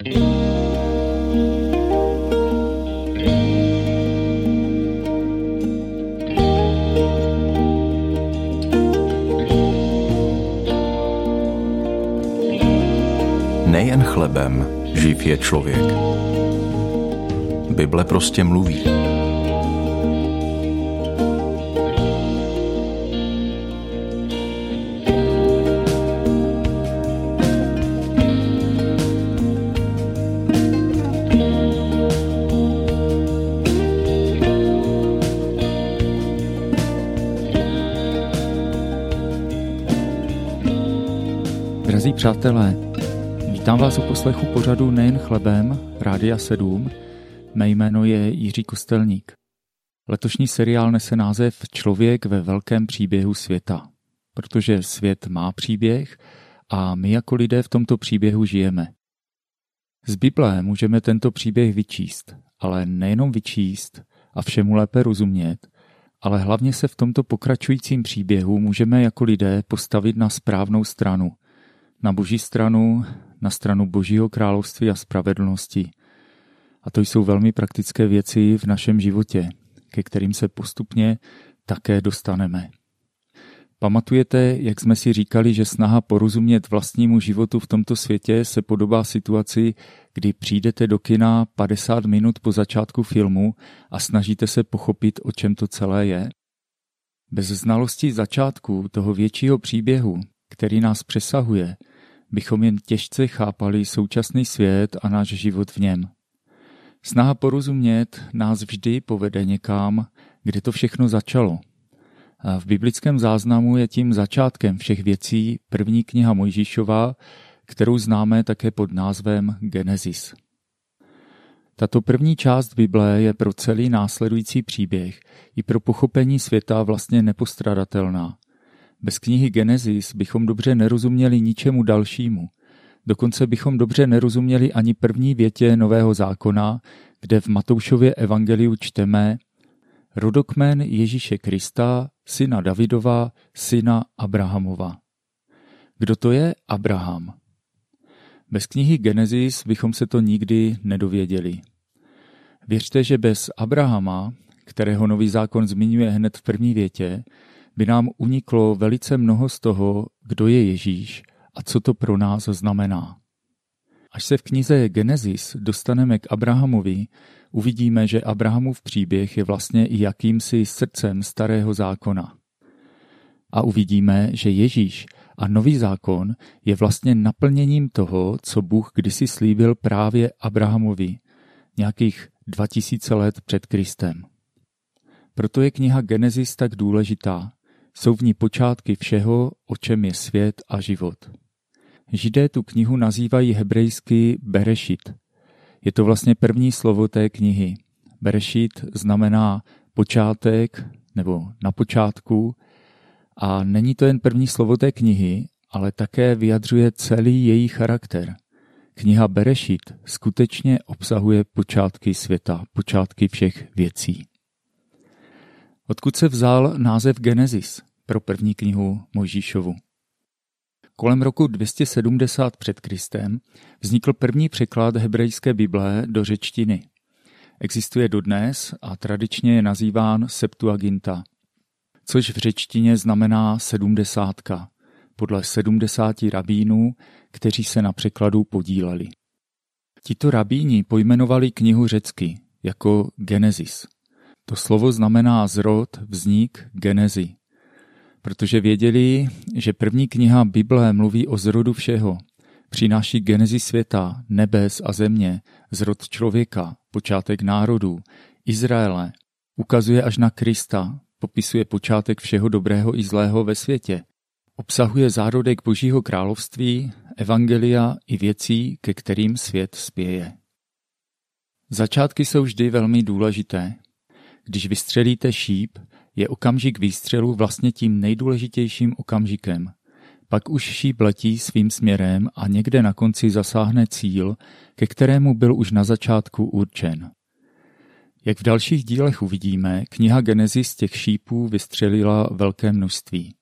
Nejen chlebem živ je člověk. Bible prostě mluví. Přátelé, vítám vás u poslechu pořadu Nejen chlebem, Rádia 7. Mé jméno je Jiří Kostelník. Letošní seriál nese název Člověk ve velkém příběhu světa, protože svět má příběh a my jako lidé v tomto příběhu žijeme. Z Bible můžeme tento příběh vyčíst, ale nejenom vyčíst a všemu lépe rozumět, ale hlavně se v tomto pokračujícím příběhu můžeme jako lidé postavit na správnou stranu – na boží stranu, na stranu božího království a spravedlnosti. A to jsou velmi praktické věci v našem životě, ke kterým se postupně také dostaneme. Pamatujete, jak jsme si říkali, že snaha porozumět vlastnímu životu v tomto světě se podobá situaci, kdy přijdete do kina 50 minut po začátku filmu a snažíte se pochopit, o čem to celé je? Bez znalosti začátku toho většího příběhu, který nás přesahuje, bychom jen těžce chápali současný svět a náš život v něm. Snaha porozumět nás vždy povede někam, kde to všechno začalo. A v biblickém záznamu je tím začátkem všech věcí první kniha Mojžíšova, kterou známe také pod názvem Genesis. Tato první část Bible je pro celý následující příběh i pro pochopení světa vlastně nepostradatelná. Bez knihy Genesis bychom dobře nerozuměli ničemu dalšímu. Dokonce bychom dobře nerozuměli ani první větě Nového zákona, kde v Matoušově evangeliu čteme rodokmen Ježíše Krista, syna Davidova, syna Abrahamova. Kdo to je Abraham? Bez knihy Genesis bychom se to nikdy nedověděli. Věřte, že bez Abrahama, kterého nový zákon zmiňuje hned v první větě, by nám uniklo velice mnoho z toho, kdo je Ježíš a co to pro nás znamená. Až se v knize Genesis dostaneme k Abrahamovi, uvidíme, že Abrahamův příběh je vlastně i jakýmsi srdcem starého zákona. A uvidíme, že Ježíš a nový zákon je vlastně naplněním toho, co Bůh kdysi slíbil právě Abrahamovi, nějakých 2000 let před Kristem. Proto je kniha Genesis tak důležitá, jsou v ní počátky všeho, o čem je svět a život. Židé tu knihu nazývají hebrejsky Berešit. Je to vlastně první slovo té knihy. Berešit znamená počátek nebo na počátku a není to jen první slovo té knihy, ale také vyjadřuje celý její charakter. Kniha Berešit skutečně obsahuje počátky světa, počátky všech věcí. Odkud se vzal název Genesis pro první knihu Mojžíšovu? Kolem roku 270 před Kristem vznikl první překlad hebrejské Bible do řečtiny. Existuje dodnes a tradičně je nazýván Septuaginta, což v řečtině znamená sedmdesátka, podle sedmdesáti rabínů, kteří se na překladu podíleli. Tito rabíni pojmenovali knihu řecky jako Genesis – to slovo znamená zrod, vznik, genezi. Protože věděli, že první kniha Bible mluví o zrodu všeho. Přináší genezi světa, nebes a země, zrod člověka, počátek národů, Izraele. Ukazuje až na Krista, popisuje počátek všeho dobrého i zlého ve světě. Obsahuje zárodek Božího království, evangelia i věcí, ke kterým svět spěje. Začátky jsou vždy velmi důležité. Když vystřelíte šíp, je okamžik výstřelu vlastně tím nejdůležitějším okamžikem. Pak už šíp letí svým směrem a někde na konci zasáhne cíl, ke kterému byl už na začátku určen. Jak v dalších dílech uvidíme, kniha Genesis těch šípů vystřelila velké množství.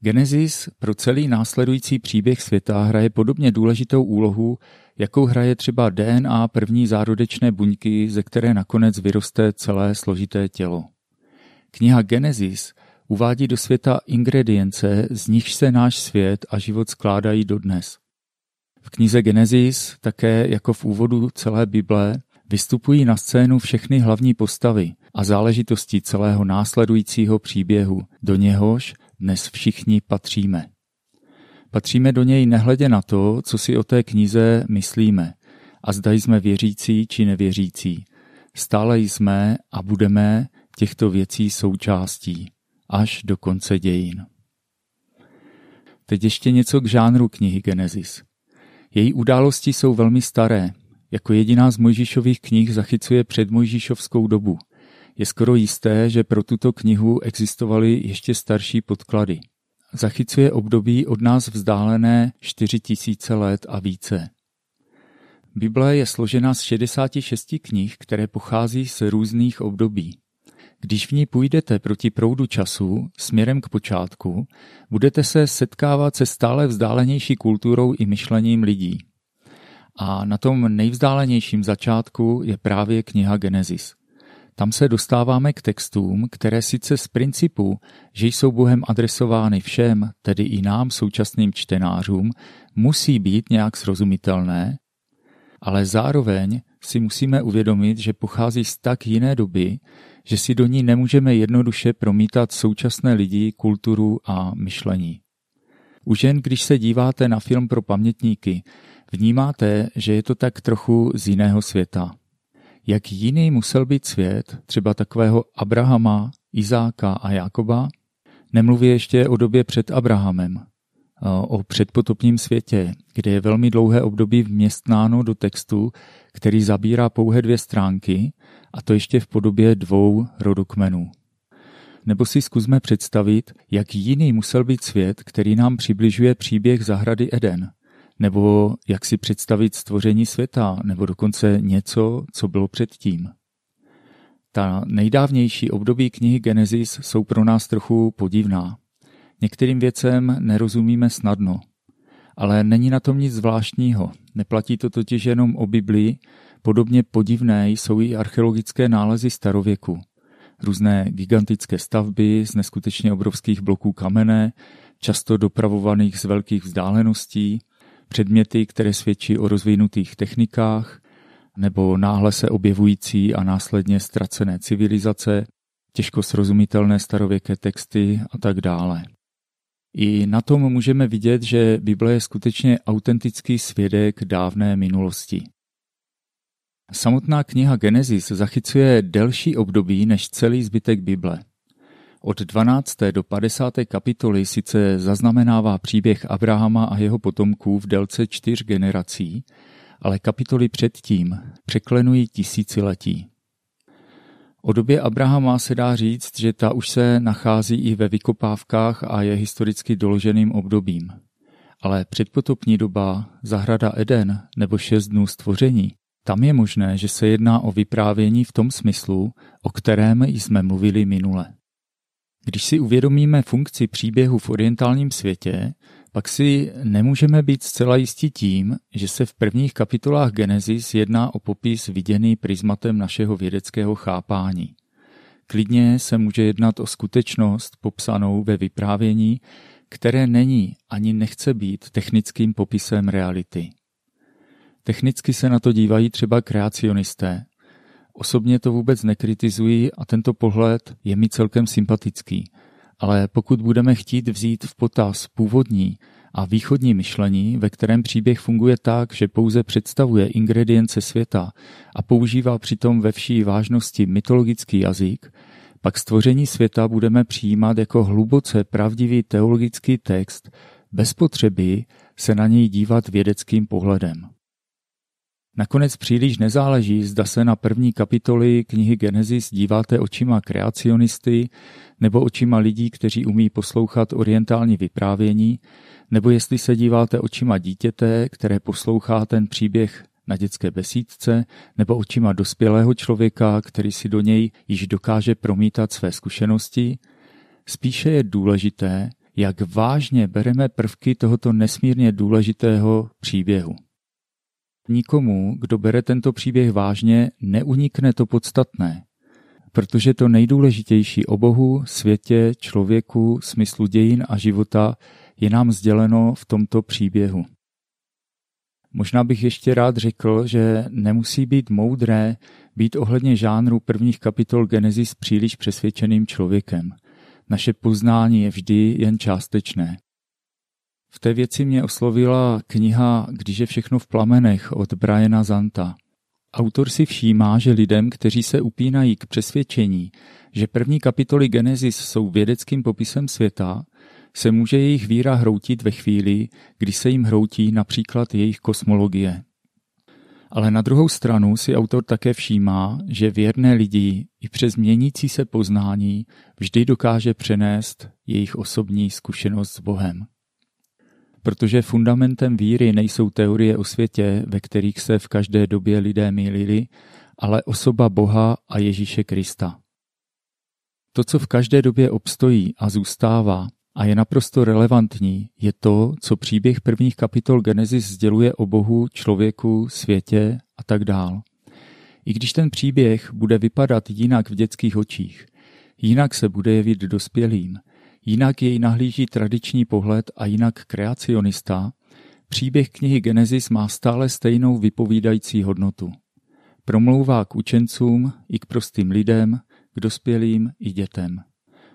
Genesis pro celý následující příběh světa hraje podobně důležitou úlohu jakou hraje třeba DNA první zárodečné buňky, ze které nakonec vyroste celé složité tělo. Kniha Genesis uvádí do světa ingredience, z nichž se náš svět a život skládají dodnes. V knize Genesis, také jako v úvodu celé Bible, vystupují na scénu všechny hlavní postavy a záležitosti celého následujícího příběhu, do něhož dnes všichni patříme. Patříme do něj nehledě na to, co si o té knize myslíme a zda jsme věřící či nevěřící. Stále jsme a budeme těchto věcí součástí až do konce dějin. Teď ještě něco k žánru knihy Genesis. Její události jsou velmi staré. Jako jediná z Mojžíšových knih zachycuje předmojžíšovskou dobu. Je skoro jisté, že pro tuto knihu existovaly ještě starší podklady. Zachycuje období od nás vzdálené 4000 let a více. Bible je složena z 66 knih, které pochází z různých období. Když v ní půjdete proti proudu času, směrem k počátku, budete se setkávat se stále vzdálenější kulturou i myšlením lidí. A na tom nejvzdálenějším začátku je právě kniha Genesis. Tam se dostáváme k textům, které sice z principu, že jsou Bohem adresovány všem, tedy i nám současným čtenářům, musí být nějak srozumitelné, ale zároveň si musíme uvědomit, že pochází z tak jiné doby, že si do ní nemůžeme jednoduše promítat současné lidi, kulturu a myšlení. Už jen když se díváte na film pro pamětníky, vnímáte, že je to tak trochu z jiného světa. Jak jiný musel být svět, třeba takového Abrahama, Izáka a Jákoba, nemluví ještě o době před Abrahamem, o předpotopním světě, kde je velmi dlouhé období vměstnáno do textu, který zabírá pouhé dvě stránky, a to ještě v podobě dvou rodokmenů. Nebo si zkusme představit, jak jiný musel být svět, který nám přibližuje příběh zahrady Eden, nebo jak si představit stvoření světa, nebo dokonce něco, co bylo předtím. Ta nejdávnější období knihy Genesis jsou pro nás trochu podivná. Některým věcem nerozumíme snadno. Ale není na tom nic zvláštního. Neplatí to totiž jenom o Biblii, podobně podivné jsou i archeologické nálezy starověku. Různé gigantické stavby z neskutečně obrovských bloků kamene, často dopravovaných z velkých vzdáleností, předměty, které svědčí o rozvinutých technikách, nebo náhle se objevující a následně ztracené civilizace, těžko srozumitelné starověké texty a tak dále. I na tom můžeme vidět, že Bible je skutečně autentický svědek dávné minulosti. Samotná kniha Genesis zachycuje delší období než celý zbytek Bible. Od 12. do 50. kapitoly sice zaznamenává příběh Abrahama a jeho potomků v délce čtyř generací, ale kapitoly předtím překlenují tisíciletí. O době Abrahama se dá říct, že ta už se nachází i ve vykopávkách a je historicky doloženým obdobím. Ale předpotopní doba, zahrada Eden nebo šest dnů stvoření, tam je možné, že se jedná o vyprávění v tom smyslu, o kterém jsme mluvili minule. Když si uvědomíme funkci příběhu v orientálním světě, pak si nemůžeme být zcela jistí tím, že se v prvních kapitolách Genesis jedná o popis viděný prismatem našeho vědeckého chápání. Klidně se může jednat o skutečnost popsanou ve vyprávění, které není ani nechce být technickým popisem reality. Technicky se na to dívají třeba kreacionisté. Osobně to vůbec nekritizují a tento pohled je mi celkem sympatický – ale pokud budeme chtít vzít v potaz původní a východní myšlení, ve kterém příběh funguje tak, že pouze představuje ingredience světa a používá přitom ve vší vážnosti mytologický jazyk, pak stvoření světa budeme přijímat jako hluboce pravdivý teologický text bez potřeby se na něj dívat vědeckým pohledem. Nakonec příliš nezáleží, zda se na první kapitoly knihy Genesis díváte očima kreacionisty nebo očima lidí, kteří umí poslouchat orientální vyprávění, nebo jestli se díváte očima dítěte, které poslouchá ten příběh na dětské besídce, nebo očima dospělého člověka, který si do něj již dokáže promítat své zkušenosti, spíše je důležité, jak vážně bereme prvky tohoto nesmírně důležitého příběhu. Nikomu, kdo bere tento příběh vážně, neunikne to podstatné, protože to nejdůležitější o Bohu, světě, člověku, smyslu dějin a života je nám sděleno v tomto příběhu. Možná bych ještě rád řekl, že nemusí být moudré být ohledně žánru prvních kapitol Genesis příliš přesvědčeným člověkem. Naše poznání je vždy jen částečné. V té věci mě oslovila kniha Když je všechno v plamenech od Briana Zanta. Autor si všímá, že lidem, kteří se upínají k přesvědčení, že první kapitoly Genesis jsou vědeckým popisem světa, se může jejich víra hroutit ve chvíli, kdy se jim hroutí například jejich kosmologie. Ale na druhou stranu si autor také všímá, že věrné lidi i přes měnící se poznání vždy dokáže přenést jejich osobní zkušenost s Bohem. Protože fundamentem víry nejsou teorie o světě, ve kterých se v každé době lidé mýlili, ale osoba Boha a Ježíše Krista. To, co v každé době obstojí a zůstává, a je naprosto relevantní, je to, co příběh prvních kapitol Genesis sděluje o Bohu, člověku, světě a tak dál. I když ten příběh bude vypadat jinak v dětských očích, jinak se bude jevit dospělým, jinak jej nahlíží tradiční pohled a jinak kreacionista, příběh knihy Genesis má stále stejnou vypovídající hodnotu. Promlouvá k učencům i k prostým lidem, k dospělým i dětem.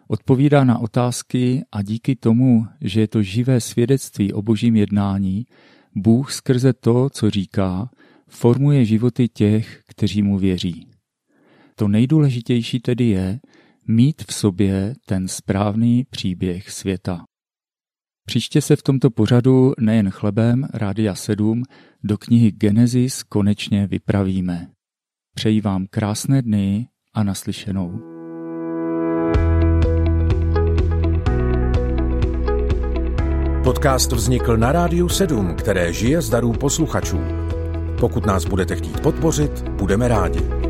Odpovídá na otázky a díky tomu, že je to živé svědectví o božím jednání, Bůh skrze to, co říká, formuje životy těch, kteří mu věří. To nejdůležitější tedy je mít v sobě ten správný příběh světa. Příště se v tomto pořadu nejen chlebem Rádia 7 do knihy Genesis konečně vypravíme. Přeji vám krásné dny a naslyšenou. Podcast vznikl na Rádiu 7, které žije z darů posluchačů. Pokud nás budete chtít podpořit, budeme rádi.